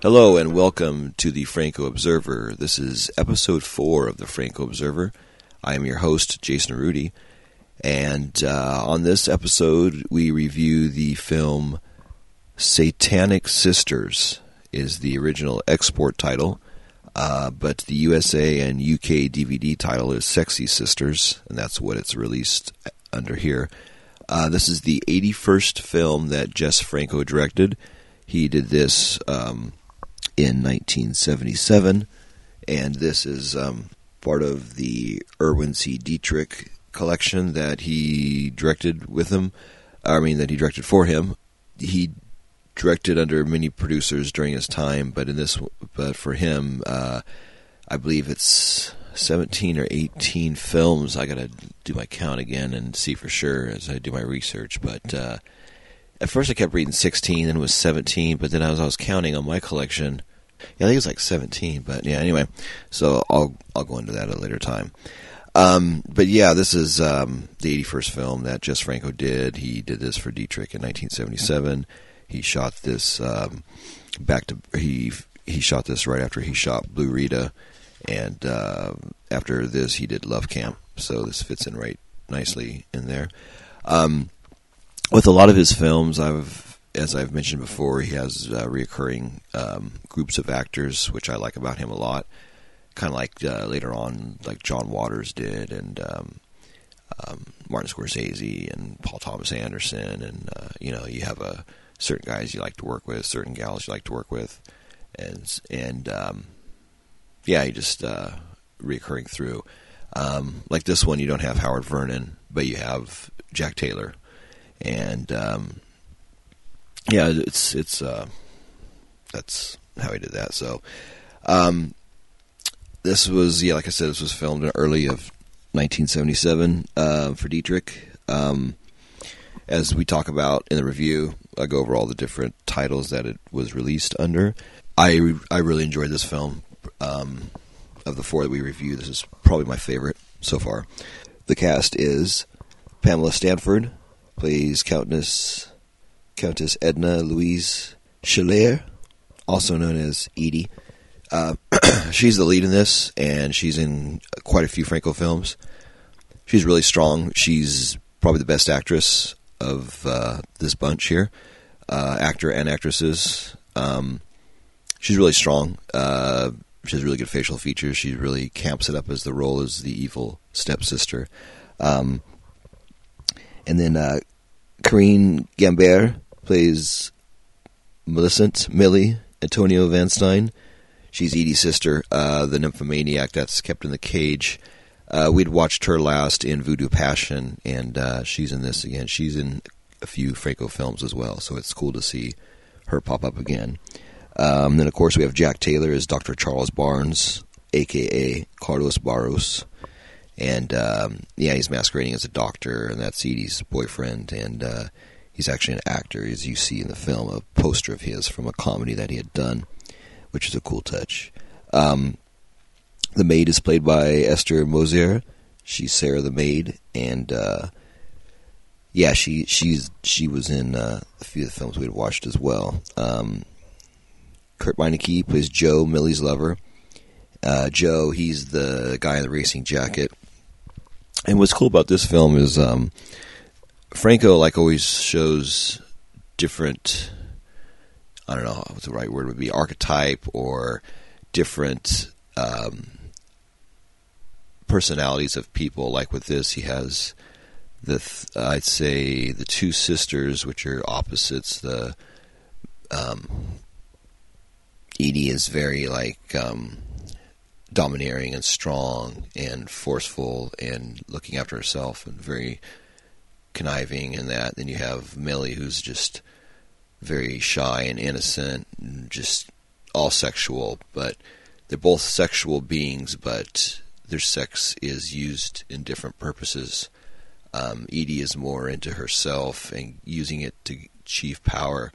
Hello and welcome to the Franco Observer. This is episode four of the Franco Observer. I am your host, Jason Rudy, and uh, on this episode we review the film Satanic Sisters is the original export title, uh, but the USA and UK DVD title is Sexy Sisters, and that's what it's released under here. Uh, this is the 81st film that Jess Franco directed. He did this um, in 1977, and this is um, part of the Erwin C. Dietrich collection that he directed with him. I mean, that he directed for him. He directed under many producers during his time, but in this, but for him, uh, I believe it's 17 or 18 films. I got to do my count again and see for sure as I do my research. But uh, at first, I kept reading 16, then it was 17. But then as I was counting on my collection, yeah, I think it was like 17. But yeah, anyway, so I'll I'll go into that at a later time. Um, but yeah, this is um, the 81st film that Jess Franco did. He did this for Dietrich in 1977. He shot this um, back to he he shot this right after he shot Blue Rita, and uh, after this he did Love Camp. So this fits in right nicely in there. Um, with a lot of his films, I've as I've mentioned before, he has uh, reoccurring um, groups of actors, which I like about him a lot. Kind of like uh, later on, like John Waters did, and um, um, Martin Scorsese, and Paul Thomas Anderson, and uh, you know, you have a certain guys you like to work with, certain gals you like to work with, and and um, yeah, you just uh, reoccurring through. Um, like this one, you don't have Howard Vernon, but you have Jack Taylor, and um, yeah, it's it's uh, that's how he did that. So um, this was yeah, like I said, this was filmed in early of 1977 uh, for Dietrich. Um, as we talk about in the review, I go over all the different titles that it was released under. I I really enjoyed this film. Um, of the four that we reviewed, this is probably my favorite so far. The cast is Pamela Stanford plays Countess Countess Edna Louise Schiller, also known as Edie. Uh, she's the lead in this, and she's in quite a few Franco films. She's really strong. She's probably the best actress of uh, this bunch here, uh, actor and actresses. Um, she's really strong. Uh, she has really good facial features. She really camps it up as the role as the evil stepsister. Um, and then uh, Corinne Gambier plays Millicent Millie Antonio Van Stein. She's Edie's sister, uh, the nymphomaniac that's kept in the cage. Uh, we'd watched her last in Voodoo Passion, and uh, she's in this again. She's in a few Franco films as well, so it's cool to see her pop up again. Um, then, of course, we have Jack Taylor as Dr. Charles Barnes, aka Carlos Barros. And um, yeah, he's masquerading as a doctor, and that's Edie's boyfriend. And uh, he's actually an actor, as you see in the film, a poster of his from a comedy that he had done, which is a cool touch. Um, the maid is played by Esther Moser. She's Sarah the maid, and uh, yeah, she she's she was in uh, a few of the films we had watched as well. Um, Kurt Meineke plays Joe, Millie's lover. Uh, Joe, he's the guy in the racing jacket. And what's cool about this film is um, Franco, like always, shows different. I don't know what the right word would be archetype or different um, personalities of people. Like with this, he has the uh, I'd say the two sisters, which are opposites. The um, Edie is very like um, domineering and strong and forceful and looking after herself and very conniving and that. Then you have Millie, who's just very shy and innocent and just all sexual, but they're both sexual beings, but their sex is used in different purposes. Um, Edie is more into herself and using it to achieve power,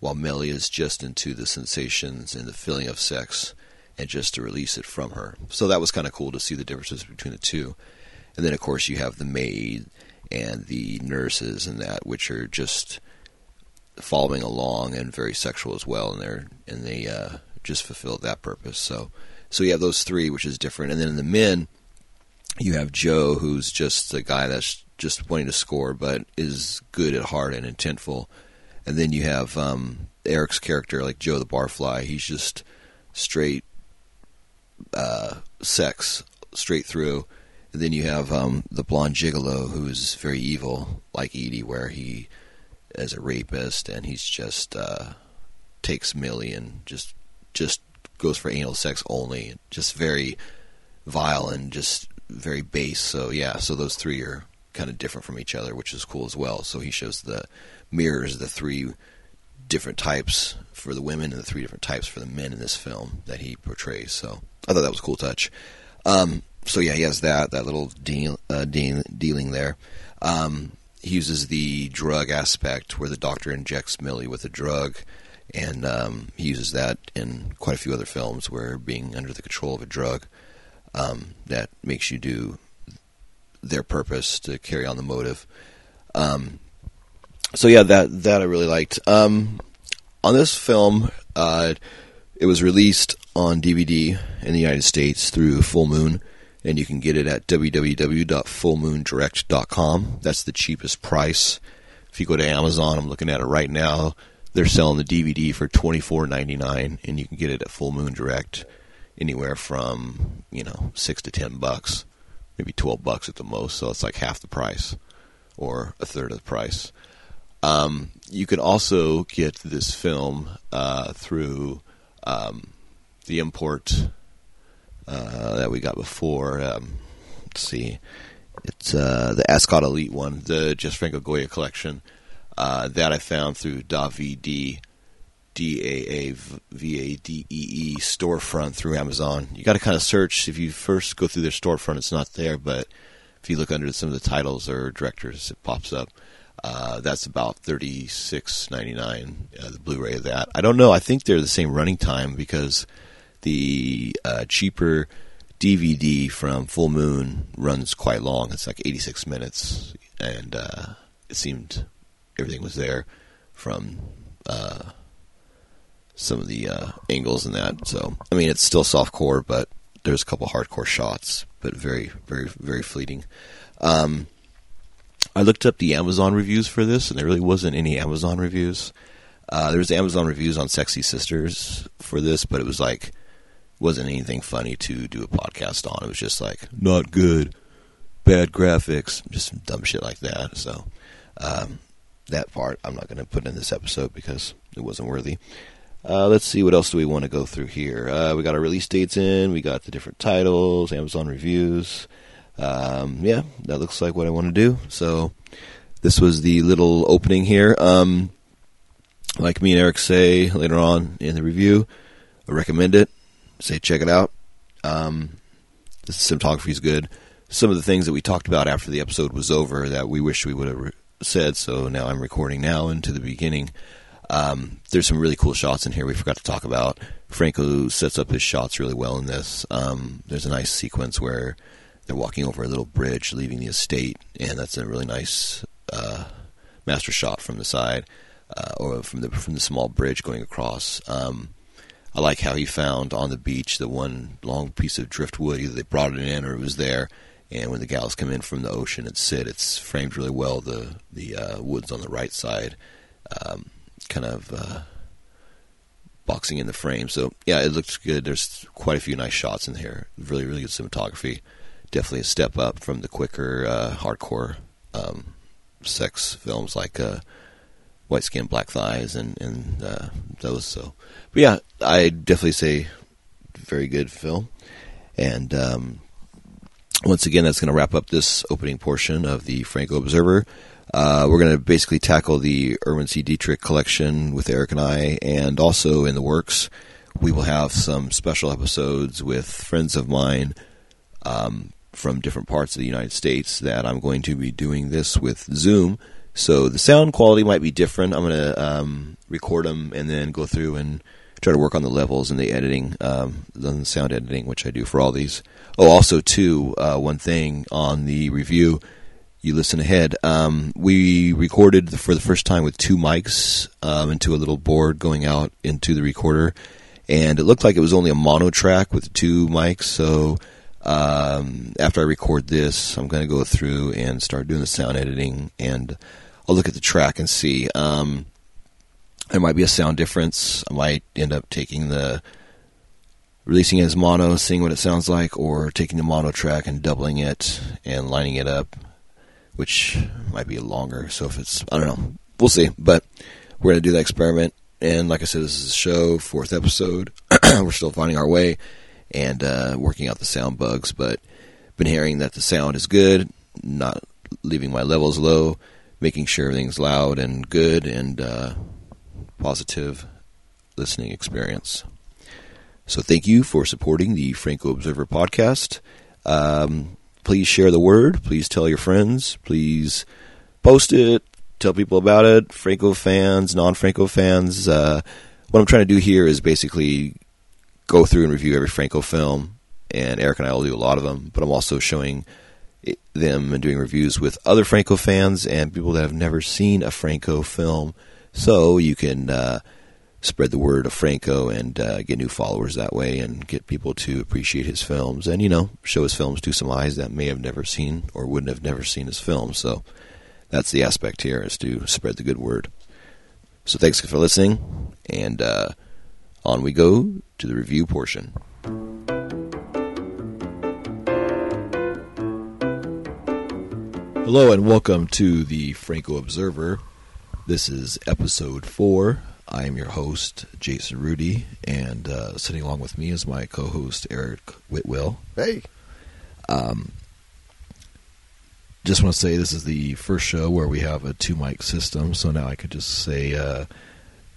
while Millie is just into the sensations and the feeling of sex and just to release it from her. So that was kind of cool to see the differences between the two. And then, of course, you have the maid and the nurses and that, which are just following along and very sexual as well in their in the uh, just fulfill that purpose. So, so you have those three, which is different, and then in the men, you have Joe, who's just a guy that's just wanting to score, but is good at heart and intentful, and then you have um, Eric's character, like Joe the Barfly. He's just straight uh, sex straight through. And then you have um, the blonde gigolo, who is very evil, like Edie, where he is a rapist and he's just uh, takes Millie and just just goes for anal sex only. Just very vile and just very base. So yeah, so those three are kind of different from each other, which is cool as well. So he shows the mirrors the three different types for the women and the three different types for the men in this film that he portrays. So I thought that was a cool touch. Um, so yeah, he has that that little deal, uh, deal, dealing there. Um, he uses the drug aspect where the doctor injects Millie with a drug, and um, he uses that in quite a few other films where being under the control of a drug um, that makes you do their purpose to carry on the motive. Um, so yeah, that that I really liked. Um, on this film, uh, it was released on DVD in the United States through Full Moon, and you can get it at www.fullmoondirect.com. That's the cheapest price. If you go to Amazon, I'm looking at it right now. They're selling the DVD for twenty four ninety nine, and you can get it at Full Moon Direct anywhere from you know six to ten bucks, maybe twelve bucks at the most. So it's like half the price, or a third of the price. Um, you can also get this film uh, through um, the import uh, that we got before. Um, let's see, it's uh, the Ascot Elite one, the Jess Franco Goya collection. Uh, that I found through DAVD, D A A V A D E E storefront through Amazon. You got to kind of search. If you first go through their storefront, it's not there, but if you look under some of the titles or directors, it pops up. Uh, that's about thirty six ninety nine. Uh, the Blu-ray of that. I don't know. I think they're the same running time because the uh, cheaper DVD from Full Moon runs quite long. It's like eighty six minutes, and uh, it seemed everything was there from uh, some of the uh, angles and that. So I mean, it's still soft core, but there's a couple hardcore shots, but very, very, very fleeting. Um, I looked up the Amazon reviews for this, and there really wasn't any Amazon reviews. Uh, there was Amazon reviews on Sexy Sisters for this, but it was like wasn't anything funny to do a podcast on. It was just like not good, bad graphics, just some dumb shit like that. So um, that part I'm not going to put in this episode because it wasn't worthy. Uh, let's see what else do we want to go through here. Uh, we got our release dates in. We got the different titles, Amazon reviews um, yeah, that looks like what I want to do. So this was the little opening here. Um, like me and Eric say later on in the review, I recommend it. Say check it out. Um, the cinematography is good. Some of the things that we talked about after the episode was over that we wish we would have re- said. So now I'm recording now into the beginning. Um, there's some really cool shots in here we forgot to talk about. Franco sets up his shots really well in this. Um, there's a nice sequence where they're walking over a little bridge leaving the estate, and that's a really nice uh, master shot from the side uh, or from the from the small bridge going across. Um, I like how he found on the beach the one long piece of driftwood. Either they brought it in or it was there. And when the gals come in from the ocean and sit, it's framed really well. The the uh, woods on the right side, um, kind of uh, boxing in the frame. So yeah, it looks good. There's quite a few nice shots in here. Really, really good cinematography definitely a step up from the quicker uh, hardcore um, sex films like uh, White Skin, Black Thighs, and and uh, those. So, but yeah, I definitely say very good film. And um, once again, that's going to wrap up this opening portion of the Franco Observer. Uh, we're going to basically tackle the Erwin C. Dietrich collection with Eric and I, and also in the works, we will have some special episodes with friends of mine um, from different parts of the United States that I'm going to be doing this with Zoom. So the sound quality might be different. I'm going to um, record them and then go through and try to work on the levels and the editing, um, the sound editing, which I do for all these. Oh, also too, uh, one thing on the review, you listen ahead. Um, we recorded for the first time with two mics um, into a little board going out into the recorder, and it looked like it was only a mono track with two mics. So um, after I record this, I'm going to go through and start doing the sound editing, and I'll look at the track and see. Um, there might be a sound difference. I might end up taking the releasing it as mono, seeing what it sounds like, or taking the mono track and doubling it and lining it up, which might be longer. So if it's, I don't know, we'll see. But we're going to do that experiment. And like I said, this is a show, fourth episode. we're still finding our way and uh, working out the sound bugs, but been hearing that the sound is good, not leaving my levels low, making sure everything's loud and good and uh, positive listening experience. So thank you for supporting the Franco Observer podcast. Um, please share the word. Please tell your friends. Please post it. Tell people about it. Franco fans, non-Franco fans. Uh, what I'm trying to do here is basically go through and review every Franco film, and Eric and I will do a lot of them. But I'm also showing them and doing reviews with other Franco fans and people that have never seen a Franco film, so you can. Uh, spread the word of Franco and uh, get new followers that way and get people to appreciate his films and, you know, show his films to some eyes that may have never seen or wouldn't have never seen his films. So that's the aspect here is to spread the good word. So thanks for listening, and uh, on we go to the review portion. Hello and welcome to the Franco Observer. This is episode four I am your host, Jason Rudy, and uh, sitting along with me is my co-host Eric Whitwell. Hey. Um, just want to say this is the first show where we have a two mic system, so now I could just say, uh,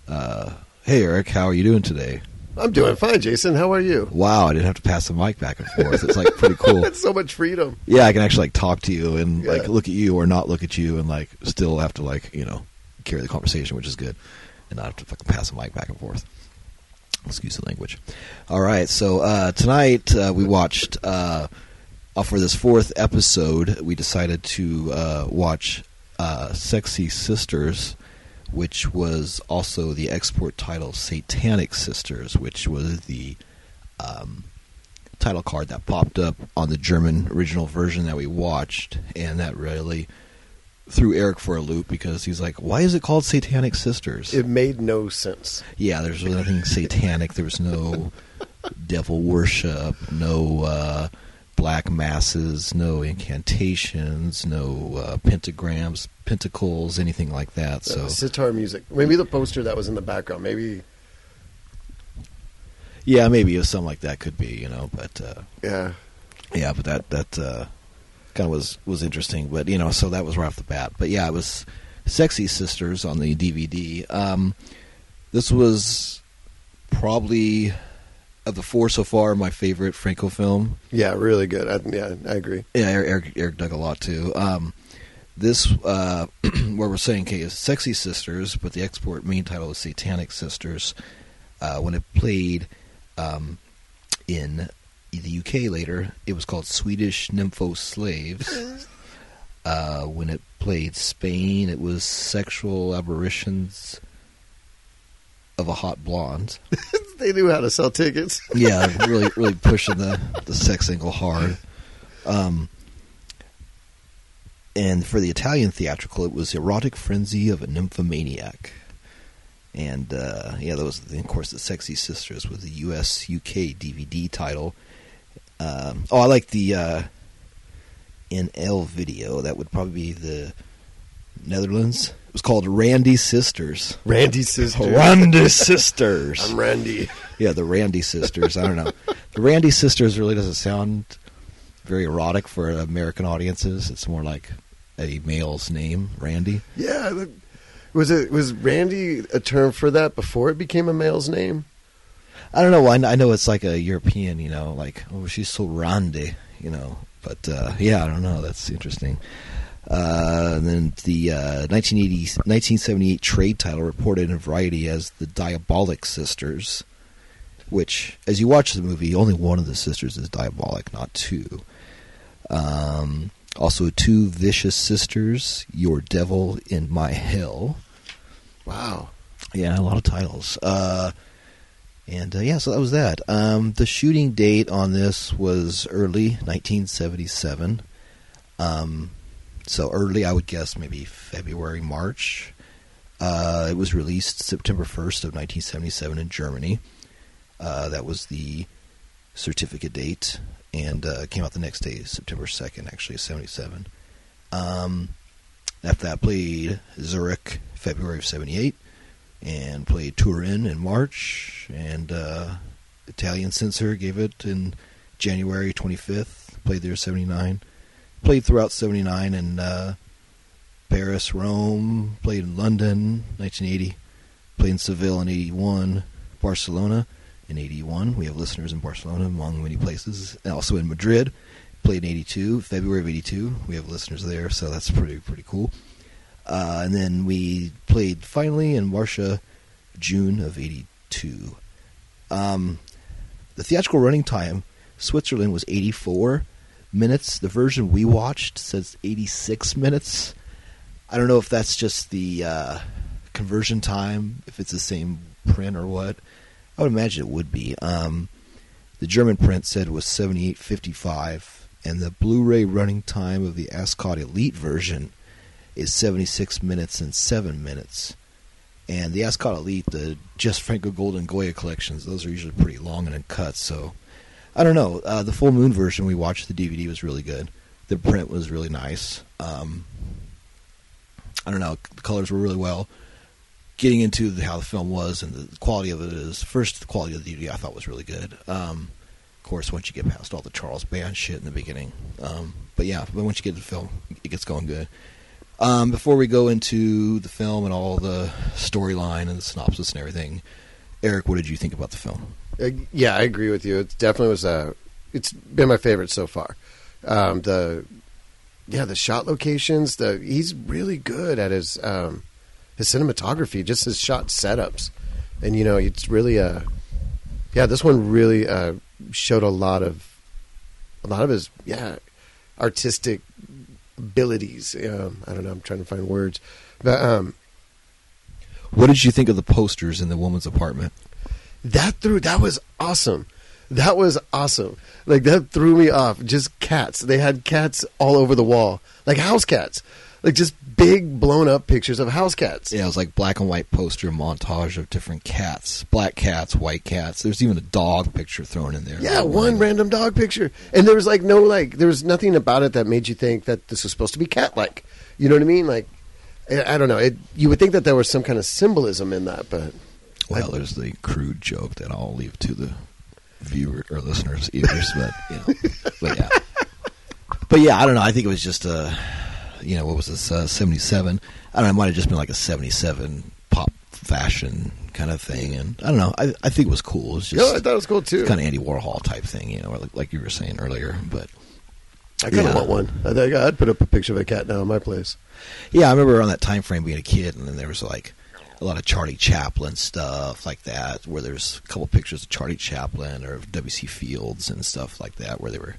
uh, "Hey, Eric, how are you doing today?" I'm doing fine, Jason. How are you? Wow, I didn't have to pass the mic back and forth. It's like pretty cool. it's so much freedom. Yeah, I can actually like talk to you and Yeah. like look at you or not look at you and like still have to like you know carry the conversation, which is good, and not have to fucking pass the mic back and forth. Excuse the language. All right, so uh, tonight uh, we watched uh, uh, for this fourth episode. We decided to uh, watch uh, "Sexy Sisters." Which was also the export title "Satanic Sisters," which was the um, title card that popped up on the German original version that we watched, and that really threw Eric for a loop because he's like, "Why is it called Satanic Sisters?" It made no sense. yeah, there's nothing satanic. There was no devil worship, no uh, black masses, no incantations, no uh, pentagrams, pentacles, anything like that. So Uh, sitar music. Maybe the poster that was in the background. Maybe, yeah, maybe it was something like that could be, you know, but. Uh, yeah. Yeah, but that that uh, kind of was was interesting. But you know, so that was right off the bat. But yeah, it was "Sexy Sisters" on the DVD. Um, this was probably of the four so far my favorite Franco film. Yeah, really good. I, yeah, I agree. Yeah, Eric Eric dug a lot too. Um, this uh, where we're saying okay is "Sexy Sisters," but the export main title is "Satanic Sisters." Uh, when it played um, in the UK later, it was called Swedish Nympho Slaves. Uh, when it played Spain, it was Sexual Aberrations of a Hot Blonde. they knew how to sell tickets. Yeah, really, really pushing the the sex angle hard. Um, and for the Italian theatrical, it was "Erotic Frenzy of a Nymphomaniac." And uh, yeah, that was of course the "Sexy Sisters" was the U.S. UK DVD title. Um, oh, I like the uh, NL video. That would probably be the Netherlands. It was called "Randy Sisters." Randy Sisters. Randy Sisters. I'm Randy. Yeah, the Randy sisters. I don't know. The Randy sisters really doesn't sound very erotic for American audiences. It's more like a male's name, Randy. Yeah. Was it was Randy a term for that before it became a male's name? I don't know. I, I know it's like a European, you know, like oh she's so Randy, you know. But uh, yeah, I don't know. That's interesting. Uh, and then the uh, 1980, 1978 trade title reported in a Variety as the Diabolic Sisters, which, as you watch the movie, only one of the sisters is diabolic, not two. Um, also, two vicious sisters, Your Devil in My Hell. Wow. Yeah, a lot of titles. Uh, And uh, yeah, so that was that. Um, the shooting date on this was early 1977. Um, so early, I would guess maybe February, March. Uh, it was released September 1st of 1977 in Germany. Uh, that was the certificate date, and uh, came out the next day, September 2nd, actually, 77. Um, after that, played Zurich, February of 78, and played Turin in March, and uh, Italian censor gave it in January 25th, played there 79. Played throughout 79 in uh, Paris, Rome, played in London, 1980, played in Seville in 81, Barcelona in 81. We have listeners in Barcelona, among many places, also in Madrid. Played in 82, February of 82. We have listeners there, so that's pretty pretty cool. Uh, and then we played finally in Warsaw, June of 82. Um, the theatrical running time, Switzerland was 84 minutes. The version we watched says 86 minutes. I don't know if that's just the uh, conversion time, if it's the same print or what. I would imagine it would be. Um, the German print said was 78.55 and the Blu-ray running time of the Ascot Elite version is 76 minutes and 7 minutes. And the Ascot Elite, the Jess Franco Golden Goya collections, those are usually pretty long and uncut. So, I don't know. Uh, the Full Moon version we watched, the DVD was really good. The print was really nice. Um, I don't know. The colors were really well. Getting into the, how the film was and the quality of it is first the quality of the DVD I thought was really good. Um, of course, once you get past all the Charles Band shit in the beginning. Um, but yeah, but once you get to the film, it gets going good. Um, before we go into the film and all the storyline and the synopsis and everything, Eric, what did you think about the film? Uh, yeah, I agree with you. It definitely was a. It's been my favorite so far. Um, the yeah, the shot locations. The he's really good at his um, his cinematography, just his shot setups, and you know it's really a yeah. This one really uh, showed a lot of a lot of his yeah artistic abilities. Um, I don't know. I'm trying to find words, but um, what did you think of the posters in the woman's apartment? That threw that was awesome. That was awesome. Like that threw me off. Just cats. They had cats all over the wall, like house cats like just big blown up pictures of house cats. Yeah, it was like black and white poster montage of different cats, black cats, white cats. There's even a dog picture thrown in there. Yeah, one random dog picture, and there was like no like there was nothing about it that made you think that this was supposed to be cat like. You know what I mean? Like I don't know. It, you would think that there was some kind of symbolism in that, but well, there's the crude joke that I'll leave to the viewer or listeners' ears, but you know, but yeah, but yeah, I don't know. I think it was just a you know, what was this, uh, 77? I don't know, it might have just been like a 77 pop fashion kind of thing. And I don't know, I, I think it was cool. It was just yeah, I thought it was cool too. Kind of Andy Warhol type thing, you know, like, like you were saying earlier. But I kind of yeah. want one. I think I'd put up a picture of a cat now in my place. Yeah, I remember around that time frame being a kid, and then there was like a lot of Charlie Chaplin stuff like that, where there's a couple pictures of Charlie Chaplin or W.C. Fields and stuff like that, where they were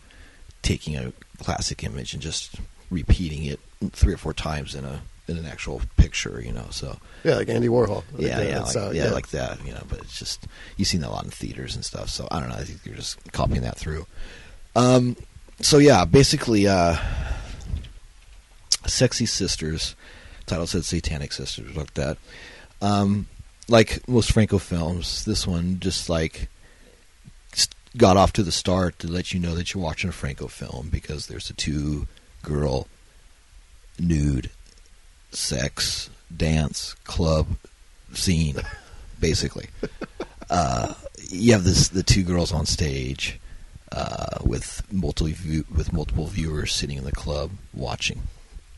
taking a classic image and just repeating it three or four times in a in an actual picture, you know. So yeah, like Andy Warhol. Like yeah, yeah, like, uh, yeah, yeah, like that, you know. But it's just you've seen that a lot in theaters and stuff. So I don't know. I think you're just copying that through. Um, so yeah, basically, uh, sexy sisters. Title said Satanic Sisters, like that. Um, like most Franco films, this one just like got off to the start to let you know that you're watching a Franco film because there's a two girl nude sex dance club scene basically. Uh, you have this the two girls on stage uh, with multiple view, with multiple viewers sitting in the club watching.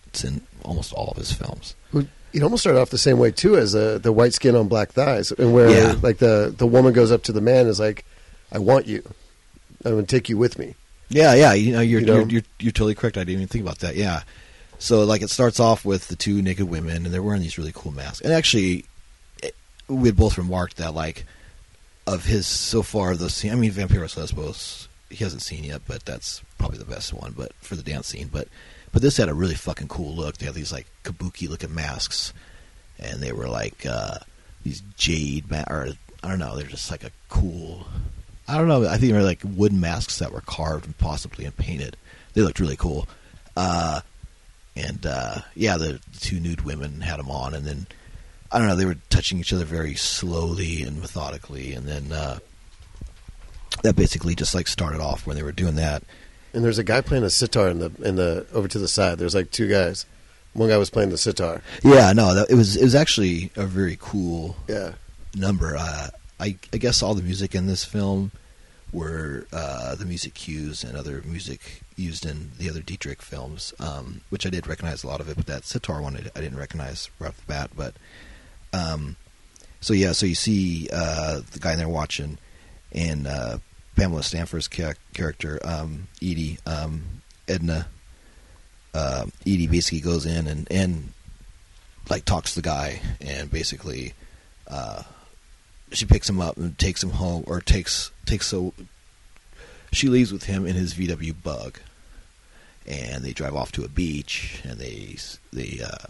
It's in almost all of his films it almost started off the same way too as the the white skin on black thighs and where yeah. like the the woman goes up to the man and is like i want you i'm going to take you with me yeah, yeah. You know, you're, you know? You're, you're, you're totally correct. I didn't even think about that. Yeah. So like it starts off with the two naked women, and they're wearing these really cool masks. And actually, it, we had both remarked that like of his so far the scene. I mean, Vampiros Lesbos he hasn't seen yet, but that's probably the best one. But for the dance scene, but but this had a really fucking cool look. They had these like kabuki looking masks, and they were like uh, these jade ma- or I don't know. They're just like a cool. I don't know. I think they're like wooden masks that were carved and possibly and painted. They looked really cool. Uh, and uh, yeah, the, the two nude women had them on, and then I don't know. They were touching each other very slowly and methodically, and then uh, that basically just like started off when they were doing that. And there's a guy playing a sitar in the in the over to the side. There's like two guys. One guy was playing the sitar. Yeah, no, that, it was it was actually a very cool Yeah. number. Uh, I, I guess all the music in this film were uh, the music cues and other music used in the other Dietrich films, um, which I did recognize a lot of it, but that sitar one I, didn't recognize right off the bat. But um, so yeah, so you see uh, the guy in there watching, and uh, Pamela Stanford's ca- character, um, Edie, um, Edna. Uh, Edie basically goes in and, and like talks to the guy and basically uh, she picks him up and takes him home, or takes takes so she leaves with him in his VW Bug, and they drive off to a beach, and they they uh,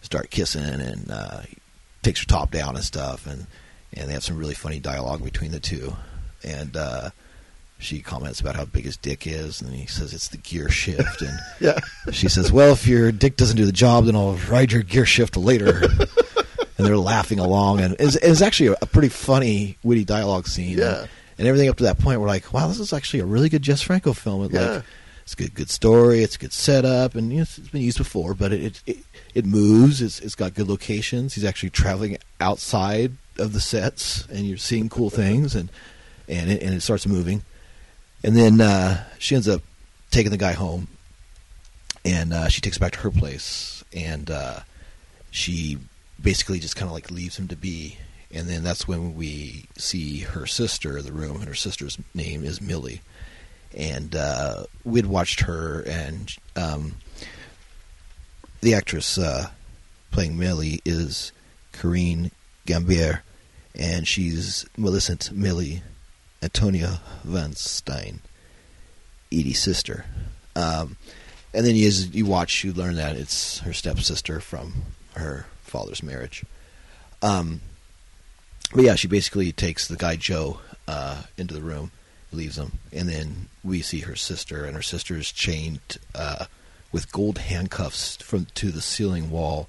start kissing, and uh, takes her top down and stuff, and and they have some really funny dialogue between the two, and uh, she comments about how big his dick is, and he says it's the gear shift, and Yeah. she says, "Well, if your dick doesn't do the job, then I'll ride your gear shift later." and they're laughing along, and it's, it's actually a, a pretty funny, witty dialogue scene. Yeah. And, and everything up to that point, we're like, "Wow, this is actually a really good Jess Franco film." It, Yeah. Like, it's a good, good story. It's a good setup, and you know, it's been used before, but it it, it, it moves. It's, it's got good locations. He's actually traveling outside of the sets, and you're seeing cool things, and and it, and it starts moving. And then uh, she ends up taking the guy home, and uh, she takes him back to her place, and uh, she basically just kind of like leaves him to be. And then that's when we see her sister in the room, and her sister's name is Millie. And uh, we'd watched her, and um, the actress uh, playing Millie is Corinne Gambier, and she's Millicent Millie Antonia Van Stein, Edie's sister. Um, and then you, as you watch, you learn that it's her stepsister from her father's marriage. Um, but yeah, she basically takes the guy Joe uh, into the room, leaves him, and then we see her sister, and her sister is chained uh, with gold handcuffs from to the ceiling wall,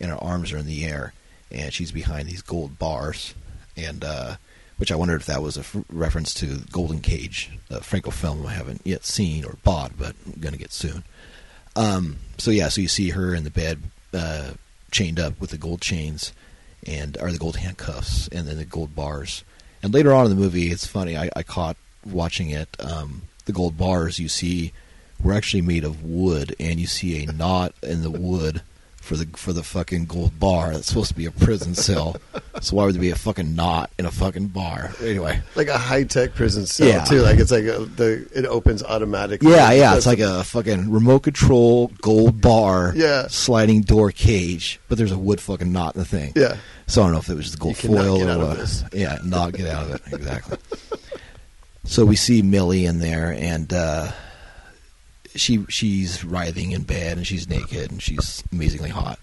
and her arms are in the air, and she's behind these gold bars, and uh, which I wondered if that was a f- reference to Golden Cage, a Franco film I haven't yet seen or bought, but I'm gonna get soon. Um, so yeah, so you see her in the bed, uh, chained up with the gold chains, and are the gold handcuffs, and then the gold bars. And later on in the movie, it's funny. I, I caught watching it. Um, the gold bars you see were actually made of wood, and you see a knot in the wood for the for the fucking gold bar. That's supposed to be a prison cell. so why would there be a fucking knot in a fucking bar? Anyway. Like a high tech prison cell Yeah. too. Like it's like a, the it opens automatically. Yeah, yeah, it's like a fucking remote control gold bar, Yeah. sliding door cage, but there's a wood fucking knot in the thing. yeah. So I don't know if it was just gold foil or what. Yeah, not get out of it exactly. so we see Millie in there, and uh, she she's writhing in bed, and she's naked, and she's amazingly hot,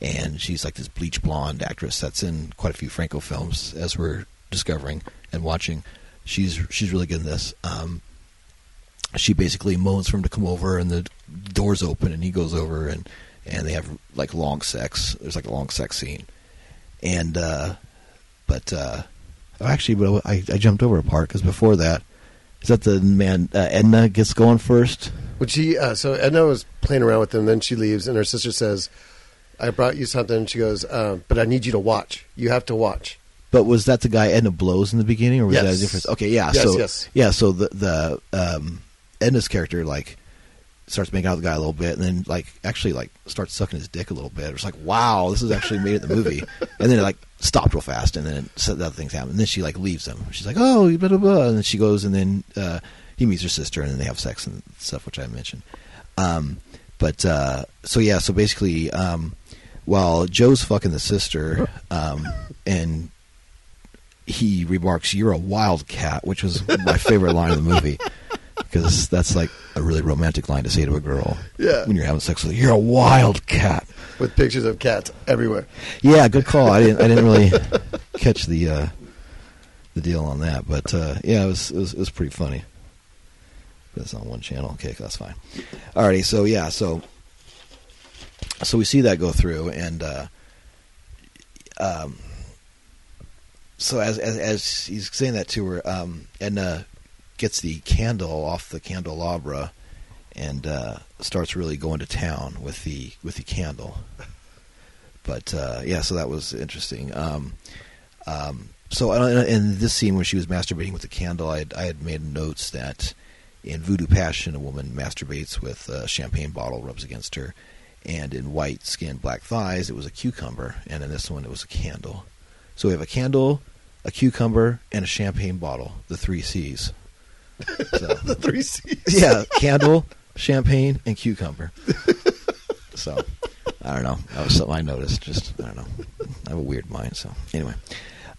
and she's like this bleach blonde actress that's in quite a few Franco films, as we're discovering and watching. She's she's really good in this. Um, she basically moans for him to come over, and the doors open, and he goes over, and and they have like long sex. There's like a long sex scene, and uh, but uh, oh, actually, but I, I jumped over a part because before that, is that the man uh, Edna gets going first? When she uh, so Edna was playing around with them, then she leaves, and her sister says, "I brought you something." And she goes, uh, "But I need you to watch. You have to watch." But was that the guy Edna blows in the beginning, or was that a Yes. different? Okay, yeah, Yes, so yes. yeah, so the the um, Edna's character like starts making out with the guy a little bit, and then like actually like starts sucking his dick a little bit. It's like, wow, this is actually made in the movie, and then it like stopped real fast, and then so the other things happen, and then she like leaves him. She's like, oh, blah blah blah, and then she goes, and then uh, he meets her sister, and then they have sex and stuff, which I mentioned. Um, but uh, so yeah, so basically, um, while Joe's fucking the sister, um, and he remarks, "You're a wildcat," which was my favorite line of the movie because that's like a really romantic line to say to a girl Yeah. when you're having sex with her. You're a wildcat. With pictures of cats everywhere. Yeah, good call. I didn't. I didn't really catch the uh, the deal on that. But uh, yeah, it was, it was it was pretty funny. That's on one channel. Okay, that's fine. Alrighty, so yeah, so so we see that go through, and uh, um, so as, as as he's saying that to her, um, Edna gets the candle off the candelabra and uh, starts really going to town with the with the candle. But uh, yeah, so that was interesting. Um, um, so uh, in this scene when she was masturbating with the candle, I had, I had made notes that in Voodoo Passion, a woman masturbates with a champagne bottle rubs against her, and in White Skin, Black Thighs, it was a cucumber, and in this one, it was a candle. So we have a candle, a cucumber, and a champagne bottle, the three C's. So, the three C's. yeah, candle, champagne, and cucumber. so I don't know. That was something I noticed. Just I don't know. I have a weird mind. So anyway,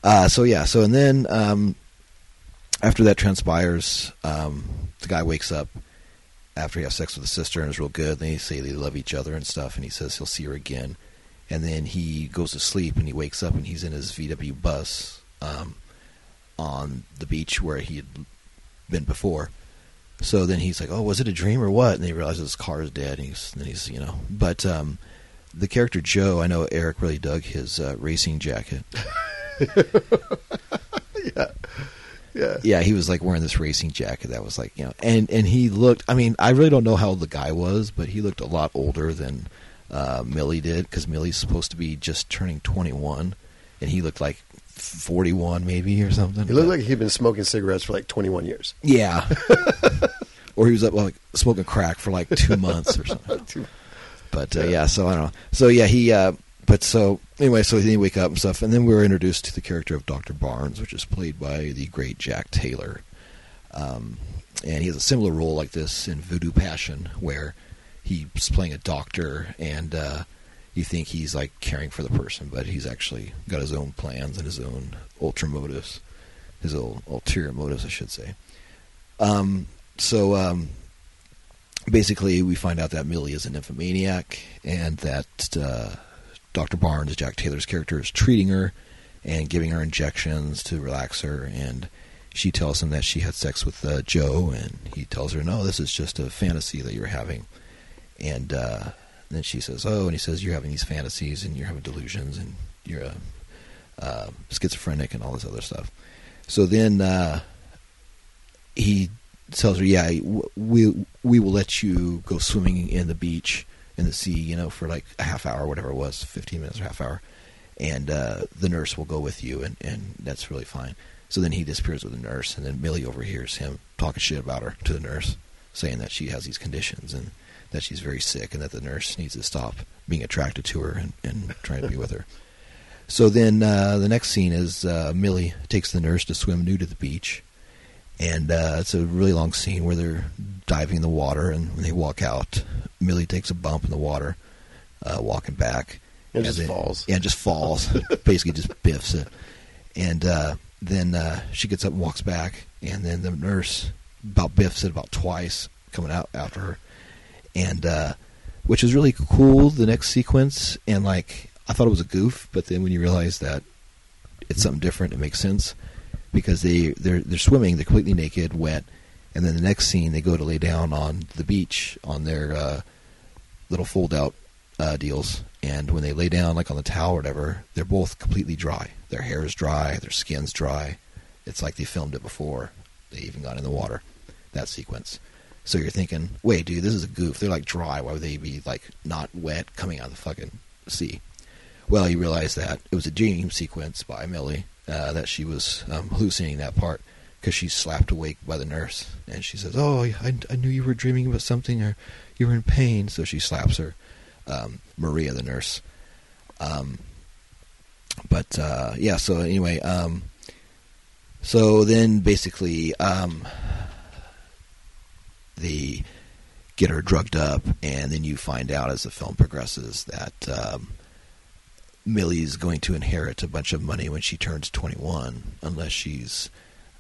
uh, so yeah. So and then um, after that transpires, um, the guy wakes up after he has sex with his sister and is real good. They say they love each other and stuff, and he says he'll see her again. And then he goes to sleep and he wakes up and he's in his VW bus um, on the beach where he had been before. So then he's like, "Oh, was it a dream or what?" And he realizes his car is dead. And he's, and he's, you know, but um, the character Joe, I know Eric really dug his uh, racing jacket. yeah. Yeah. Yeah, he was like wearing this racing jacket that was like, you know, and and he looked. I mean, I really don't know how old the guy was, but he looked a lot older than uh, Millie did because Millie's supposed to be just turning twenty one, and he looked like forty one maybe or something. He looked like he'd been smoking cigarettes for like 21 years. yeah, or he was up like smoking crack for like two months or something. But uh, Yeah. yeah. so I don't know. So yeah, he. Uh, but so anyway, so then he wake up and stuff, and then we were introduced to the character of Doctor Barnes, which is played by the great Jack Taylor. Um, and he has a similar role like this in Voodoo Passion, where he's playing a doctor, and uh, you think he's like caring for the person, but he's actually got his own plans and his own ultra motives, his own ulterior motives, I should say. Um, so um, basically, we find out that Millie is an nymphomaniac, and that uh, Dr. Barnes, Jack Taylor's character, is treating her and giving her injections to relax her. And she tells him that she had sex with uh, Joe, and he tells her, "No, this is just a fantasy that you're having." And uh, then she says, "Oh," and he says, "You're having these fantasies, and you're having delusions, and you're a uh, schizophrenic, and all this other stuff." So then uh, he tells her, "Yeah, we we will let you go swimming in the beach in the sea, you know, for like a half hour, whatever it was, fifteen minutes or half hour, and uh, the nurse will go with you, and and that's really fine." So then he disappears with the nurse, and then Millie overhears him talking shit about her to the nurse, saying that she has these conditions and that she's very sick, and that the nurse needs to stop being attracted to her and, and trying to be with her. So then uh, the next scene is uh, Millie takes the nurse to swim nude to the beach, and uh, it's a really long scene where they're diving in the water, and when they walk out, Millie takes a bump in the water, uh, walking back, And just then- falls. Yeah, just falls. Basically, just biffs it, and uh, then uh, she gets up and walks back, and then the nurse about biffs it about twice, coming out after her, and uh, which is really cool. The next sequence, and like I thought it was a goof, but then when you realize that it's something different, it makes sense because they they're they're swimming, they're completely naked, wet, and then the next scene they go to lay down on the beach on their uh, little fold out uh, deals, and when they lay down like on the towel or whatever, they're both completely dry. Their hair is dry, their skin's dry. It's like they filmed it before they even got in the water. That sequence. So you're thinking, wait, dude, this is a goof. They're like dry. Why would they be like not wet coming out of the fucking sea? Well, you realize that it was a dream sequence by Millie uh, that she was um, hallucinating that part because she's slapped awake by the nurse and she says, "Oh, I, I knew you were dreaming about something or you were in pain." So she slaps her, um, Maria, the nurse. Um, but uh, yeah, so anyway, um, so then basically um, they get her drugged up, and then you find out as the film progresses that um, is going to inherit a bunch of money when she turns 21, unless she's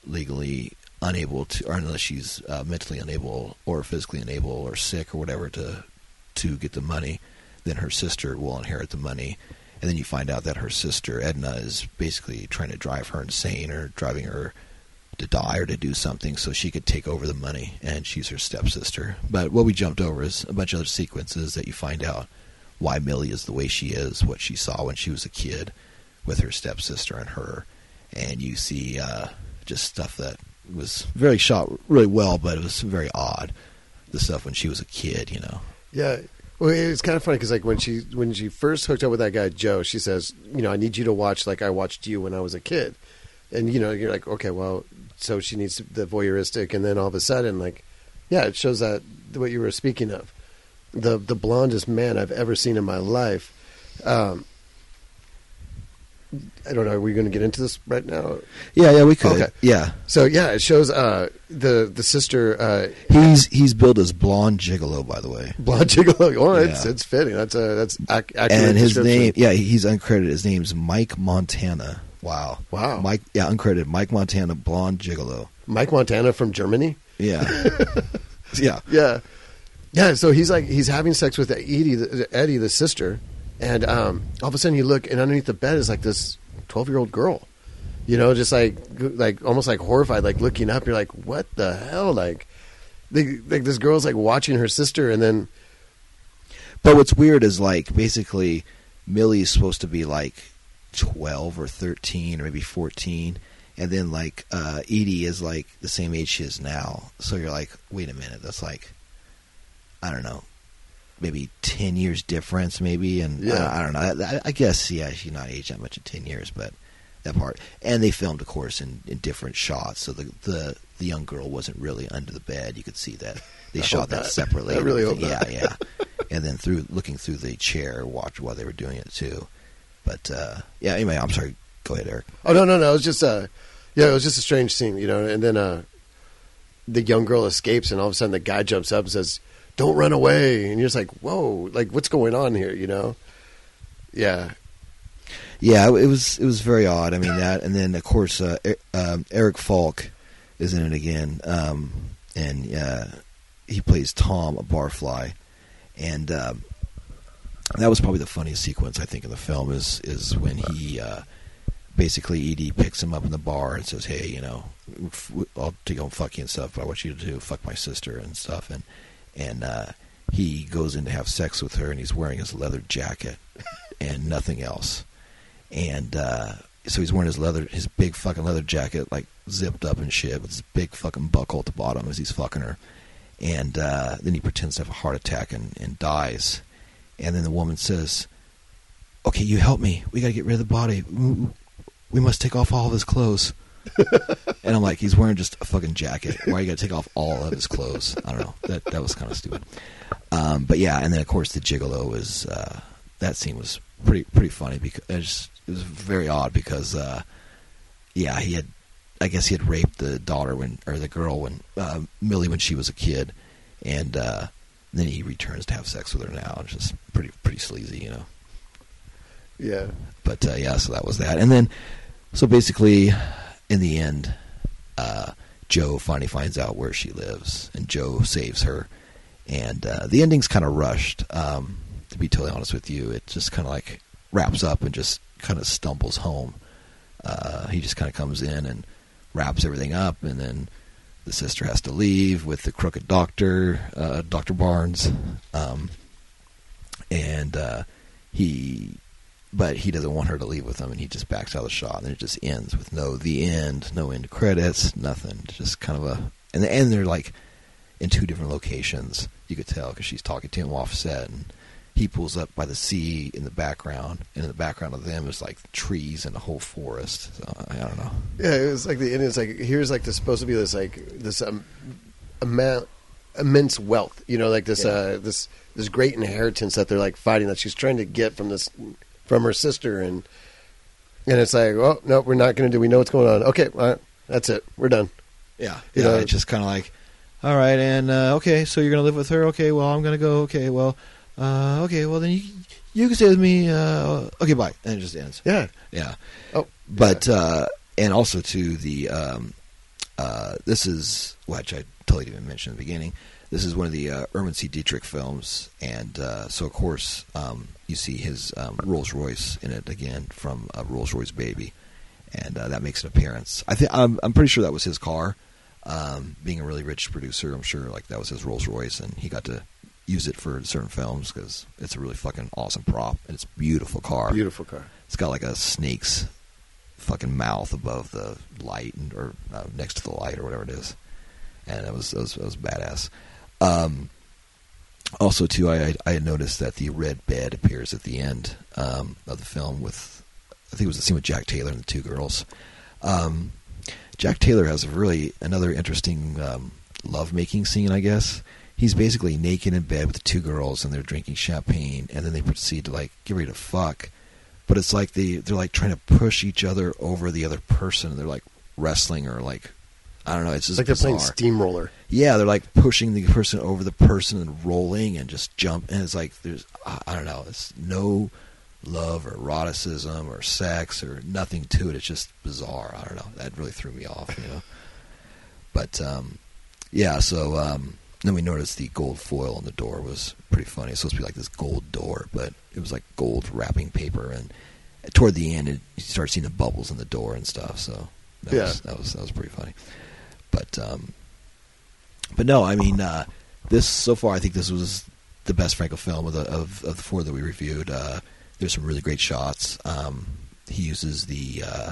legally unable to, or unless she's uh, mentally unable or physically unable or sick or whatever to to get the money. Then her sister will inherit the money, and then you find out that her sister Edna is basically trying to drive her insane or driving her to die or to do something so she could take over the money, and she's her stepsister. But what we jumped over is a bunch of other sequences that you find out why Millie is the way she is, what she saw when she was a kid with her stepsister and her, and you see uh, just stuff that was very shot really well, but it was very odd. The stuff when she was a kid, you know. Yeah. Well, it's kind of funny because like when she when she first hooked up with that guy Joe, she says, you know, I need you to watch like I watched you when I was a kid, and you know, you're like, okay, well, so she needs the voyeuristic, and then all of a sudden, like, yeah, it shows that what you were speaking of, the the blondest man I've ever seen in my life. Um, I don't know. Are we going to get into this right now? Yeah, yeah, we could. Okay. Yeah, So yeah, it shows uh, the the sister uh, he's he's billed as blonde gigolo, by the way. blonde gigolo. Oh, it's Yeah. it's fitting. That's a that's ac- accurate. and his name, yeah, he's uncredited. His name's Mike Montana. Wow, Wow. Mike, yeah, uncredited. Mike Montana, blonde gigolo. Mike Montana from Germany. Yeah, yeah, Yeah, yeah. So he's like he's having sex with Edie, the, Eddie, the sister, and um, all of a sudden you look, and underneath the bed is like this twelve year old girl. You know, just like like almost like horrified, like looking up. You're like, what the hell? Like, they, like this girl's like watching her sister, and then But what's weird is like basically Millie's supposed to be like twelve or thirteen or maybe fourteen, and then like uh, Edie is like the same age she is now. So you're like, wait a minute, that's like I don't know, maybe ten years difference, maybe, and Yeah. I, I don't know. I, I guess yeah, she's not aged that much in ten years, but that part. And they filmed, of course, in, in different shots, so the the the young girl wasn't really under the bed. You could see that they I shot that not. separately. I really hope everything. not. Yeah, yeah. and then through looking through the chair, watch while they were doing it too. But uh, yeah, anyway, I'm sorry. Go ahead, Eric. Oh no, no, no! It was just uh yeah, it was just a strange scene, you know. And then uh, the young girl escapes, and all of a sudden the guy jumps up and says, "Don't run away!" And you're just like, "Whoa! Like what's going on here?" You know? Yeah, Yeah, it was it was very odd. I mean that, and then of course uh, um, Eric Falk is in it again, um, and uh, he plays Tom, a barfly, and um, that was probably the funniest sequence I think in the film is is when he uh, basically Ed picks him up in the bar and says, "Hey, you know, I'll take home fuck you and stuff, but I want you to do fuck my sister and stuff," and and uh, he goes in to have sex with her, and he's wearing his leather jacket and nothing else. And uh, so he's wearing his leather, his big fucking leather jacket, like zipped up and shit, with his big fucking buckle at the bottom as he's fucking her, and uh, then he pretends to have a heart attack and, and dies, and then the woman says, "Okay, you help me. We got to get rid of the body. We- must take off all of his clothes." and I'm like, he's wearing just a fucking jacket. Why are you got to take off all of his clothes? I don't know. That that was kind of stupid. Um, but yeah, and then of course the gigolo is uh, that scene was pretty pretty funny because it, just, it was very odd because uh, yeah he had I guess he had raped the daughter when or the girl when uh, Millie when she was a kid, and uh, then he returns to have sex with her now. It's just pretty pretty sleazy, you know. yeah, But uh, yeah, so that was that, and then so basically, in the end, uh, Joe finally finds out where she lives, and Joe saves her. And uh, the ending's kind of rushed. Um, to be totally honest with you, it just kind of like wraps up and just kind of stumbles home. Uh, he just kind of comes in and wraps everything up, and then the sister has to leave with the crooked doctor, uh, Doctor Barnes, um, and uh, he but he doesn't want her to leave with him, and he just backs out of the shot, and it just ends with no the end, no end credits, nothing. Just kind of a and the end they're like in two different locations. You could tell because she's talking to him offset, and he pulls up by the sea in the background, and in the background of them is like trees and a whole forest. So I don't know. yeah. It was like the Indians. Like here's like this supposed to be this like this um, amount immense wealth. You know, like this Yeah. uh, this this great inheritance that they're like fighting that she's trying to get from this from her sister, and and it's like, oh no, we're not going to do. We know what's going on. Okay, all right, that's it. We're done. Yeah, You yeah. know- it's just kind of like, all right, and uh, okay, so you're gonna live with her. Okay, well, I'm gonna go. Okay, well, uh, okay, well then you you can stay with me. Uh, okay, bye, and it just ends. Yeah. Yeah. Oh, But uh, and also to the um, uh, this is which I totally didn't mention in the beginning. this is one of the uh, Erwin C. Dietrich films, and uh, so of course um, you see his um, Rolls Royce in it again from a Rolls Royce Baby, and uh, that makes an appearance. I think I'm, I'm pretty sure that was his car. Um, being a really rich producer, I'm sure like that was his Rolls Royce, and he got to use it for certain films because it's a really fucking awesome prop and it's a beautiful car. Beautiful car. It's got like a snake's fucking mouth above the light and, or uh, next to the light or whatever it is, and it was it was, it was badass. Um, also, too, I I noticed that the red bed appears at the end um, of the film with I think it was the scene with Jack Taylor and the two girls. Um, Jack Taylor has a really another interesting um, love making scene, I guess. He's basically naked in bed with the two girls and they're drinking champagne, and then they proceed to like get ready to fuck. But it's like they they're like trying to push each other over the other person. They're like wrestling or like I don't know. It's just like they're playing steamroller. Yeah, they're like pushing the person over the person and rolling and just jump. And it's like there's I don't know. It's no love or eroticism or sex or nothing to it. It's just bizarre. I don't know. That really threw me off. You know. But um, yeah, so um, then we noticed the gold foil on the door was pretty funny. It's supposed to be like this gold door, but it was like gold wrapping paper. And toward the end, it, you start seeing the bubbles in the door and stuff. So that Yeah. was that was that was pretty funny. But um, but no, I mean, uh, this so far, I think this was the best Franco film of the of, of the four that we reviewed. Uh, there's some really great shots. Um, he uses the uh,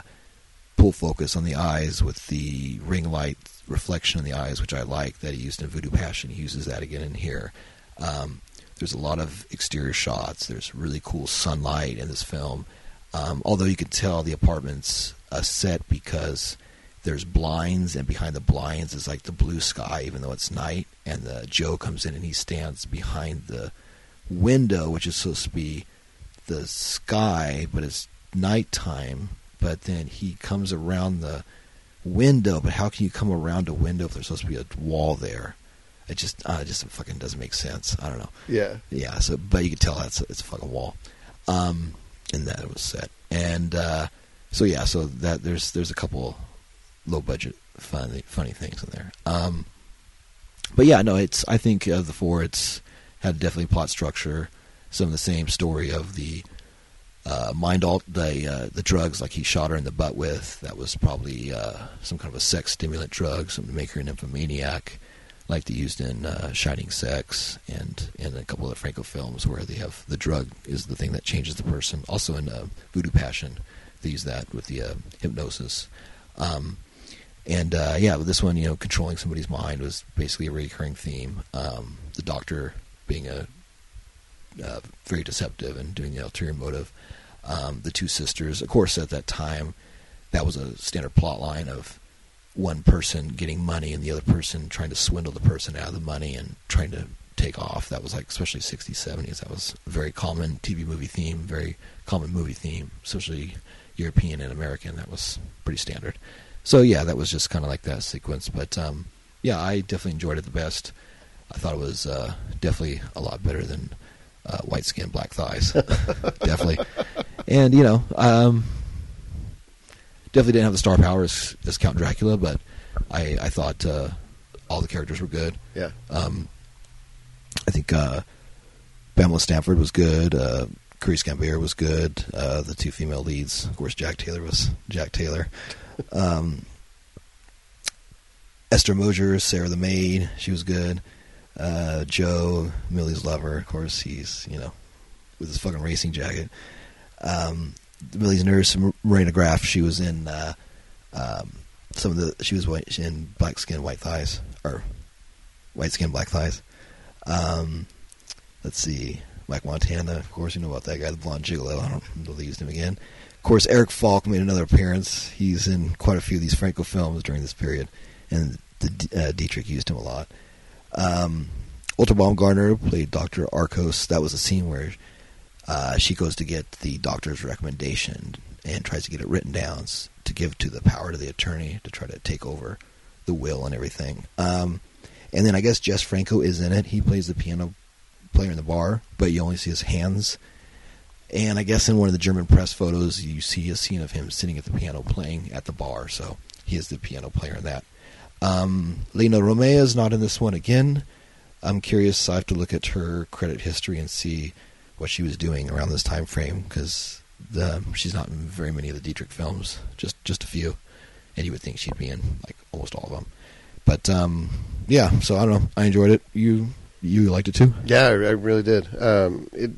focus on the eyes with the ring light reflection in the eyes, which I like that he used in Voodoo Passion. He uses that again in here. Um, there's a lot of exterior shots. There's really cool sunlight in this film. Um, although you can tell the apartment's a set because there's blinds, and behind the blinds is like the blue sky, even though it's night. And the Joe comes in and he stands behind the window, which is supposed to be the sky, but it's nighttime. But then he comes around the window. But how can you come around a window if there's supposed to be a wall there? It just, uh, it just fucking doesn't make sense. I don't know. Yeah. Yeah, so but you can tell that's it's a fucking wall, um, and that it was set, and uh, so yeah, so that there's there's a couple low budget funny funny things in there, um, but yeah, no, it's I think of the four, it's had definitely plot structure, some of the same story of the uh, mind alt the uh, the drugs like he shot her in the butt with that was probably uh, some kind of a sex stimulant drug, something to make her an nymphomaniac like they used in uh, Shining Sex and in a couple of the Franco films where they have the drug is the thing that changes the person. Also in uh, Voodoo Passion, they use that with the uh, hypnosis. Um, and yeah, this one, you know, controlling somebody's mind was basically a recurring theme. Um, the doctor being a uh, very deceptive and doing the ulterior motive. Um, the two sisters, of course, at that time, that was a standard plot line of one person getting money and the other person trying to swindle the person out of the money and trying to take off. That was like, especially 60s, 70s, that was very common TV movie theme, very common movie theme, especially European and American. That was pretty standard. So yeah, that was just kind of like that sequence. But um, yeah, I definitely enjoyed it the best. I thought it was uh, definitely a lot better than uh, White Skin, Black Thighs. definitely. And, you know, um, definitely didn't have the star power as, as Count Dracula, but I, I thought uh, all the characters were good. Yeah. Um, I think uh, Pamela Stanford was good. Uh, Corinne Gambier was good. Uh, the two female leads, of course, Jack Taylor was Jack Taylor. Um, Esther Mosier, Sarah the maid, she was good. Uh, Joe, Millie's lover, of course, he's you know with his fucking racing jacket. Um, Millie's nurse, Marina Graff, she was in uh, um, some of the. She was white, in Black Skin, White Thighs, or White Skin, Black Thighs. Um, let's see, Mike Montana, of course, you know about that guy, the blonde gigolo. I don't know if they used him again. Of course, Eric Falk made another appearance. He's in quite a few of these Franco films during this period, and the, uh, Dietrich used him a lot. Um, Walter Baumgartner played Dr. Arcos. That was a scene where uh, she goes to get the doctor's recommendation and tries to get it written down to give to the power to the attorney to try to take over the will and everything. Um, and then I guess Jess Franco is in it. He plays the piano player in the bar, but you only see his hands. And I guess in one of the German press photos, you see a scene of him sitting at the piano playing at the bar. So he is the piano player in that. Um, Lina Romay is not in this one again. I'm curious. I have to look at her credit history and see what she was doing around this time frame because she's not in very many of the Dietrich films, just just a few, and you would think she'd be in like almost all of them. But um, yeah, so I don't know. I enjoyed it. You you liked it too? Yeah, I, really did. Um, it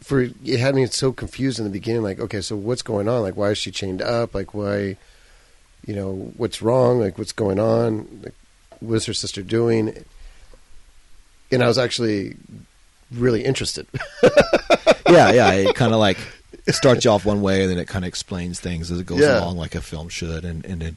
for it had me so confused in the beginning. Like, okay, so what's going on? Like, why is she chained up? Like, why? You know, what's wrong? Like, what's going on? Like, what's her sister doing? And I was actually really interested. yeah, yeah. It kind of like starts you off one way, and then it kind of explains things as it goes Yeah. along, like a film should. And and it,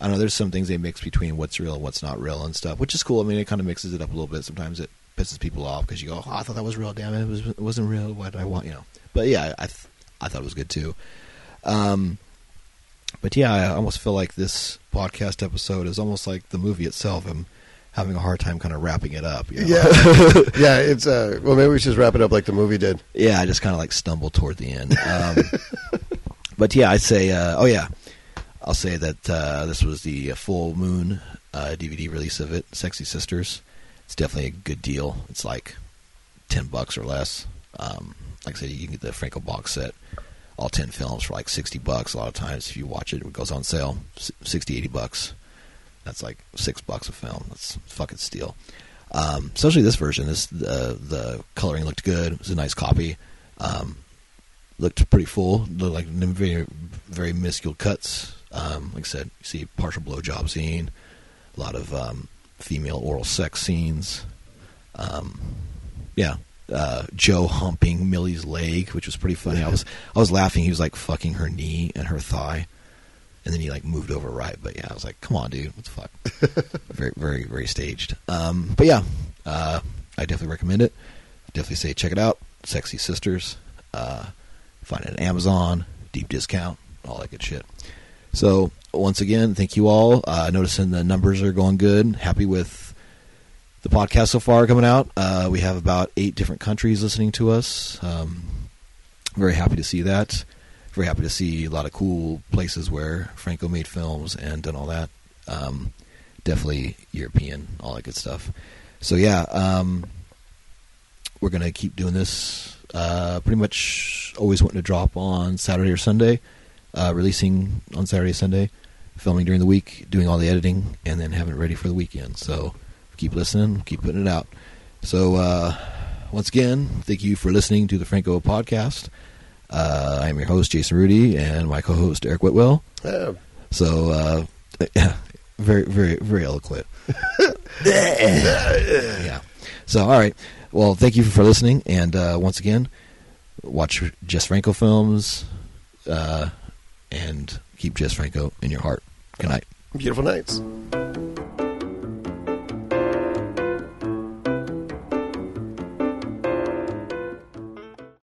I don't know. There's some things they mix between what's real and what's not real and stuff, which is cool. I mean, it kind of mixes it up a little bit. Sometimes it pisses people off because you go, "Oh, I thought that was real. Damn it, it, was, it wasn't real. What did I want?" You know. But yeah, I th- I thought it was good too. Um, but yeah, I almost feel like this podcast episode is almost like the movie itself. I'm having a hard time kind of wrapping it up. you know? yeah, yeah. It's uh, well, maybe we should just wrap it up like the movie did. yeah, I just kind of like stumbled toward the end. Um, but yeah, I'd say, uh, oh yeah, I'll say that uh, this was the full moon uh, DVD release of it, Sexy Sisters. It's definitely a good deal. It's like ten bucks or less. Um, like I said, you can get the Franco box set, all ten films for like sixty bucks. A lot of times, if you watch it, it goes on sale, s- 60, 80 bucks. That's like six bucks a film. That's fucking steal. Um, especially this version. This the the coloring looked good. It was a nice copy. Um, looked pretty full. Looked like very very minuscule cuts. Um, like I said, you see partial blowjob scene, a lot of um, female oral sex scenes. Um, yeah, uh, Joe humping Millie's leg, which was pretty funny. I was I was laughing. He was like fucking her knee and her thigh, and then he like moved over right. But yeah, I was like, come on, dude, what the fuck? very very very staged. Um, but yeah, uh, I definitely recommend it. Definitely say check it out. Sexy Sisters. Uh, find it on Amazon, deep discount, all that good shit. So once again, thank you all. Uh, noticing the numbers are going good. Happy with the podcast so far coming out. Uh, we have about eight different countries listening to us. Um, very happy to see that. Very happy to see a lot of cool places where Franco made films and done all that. Um, definitely European, all that good stuff. So yeah, um, we're gonna keep doing this. Uh, pretty much always wanting to drop on Saturday or Sunday, uh, releasing on Saturday, Sunday, filming during the week, doing all the editing, and then having it ready for the weekend. So keep listening, keep putting it out. So uh, once again, thank you for listening to the Franco podcast. Uh, I am your host Jason Rudy, and my co-host Eric Whitwell. Yeah. So uh, very, very, very eloquent. yeah. So all right. Well, thank you for listening, and uh, once again, watch Jess Franco films, uh, and keep Jess Franco in your heart. Good night. Beautiful nights.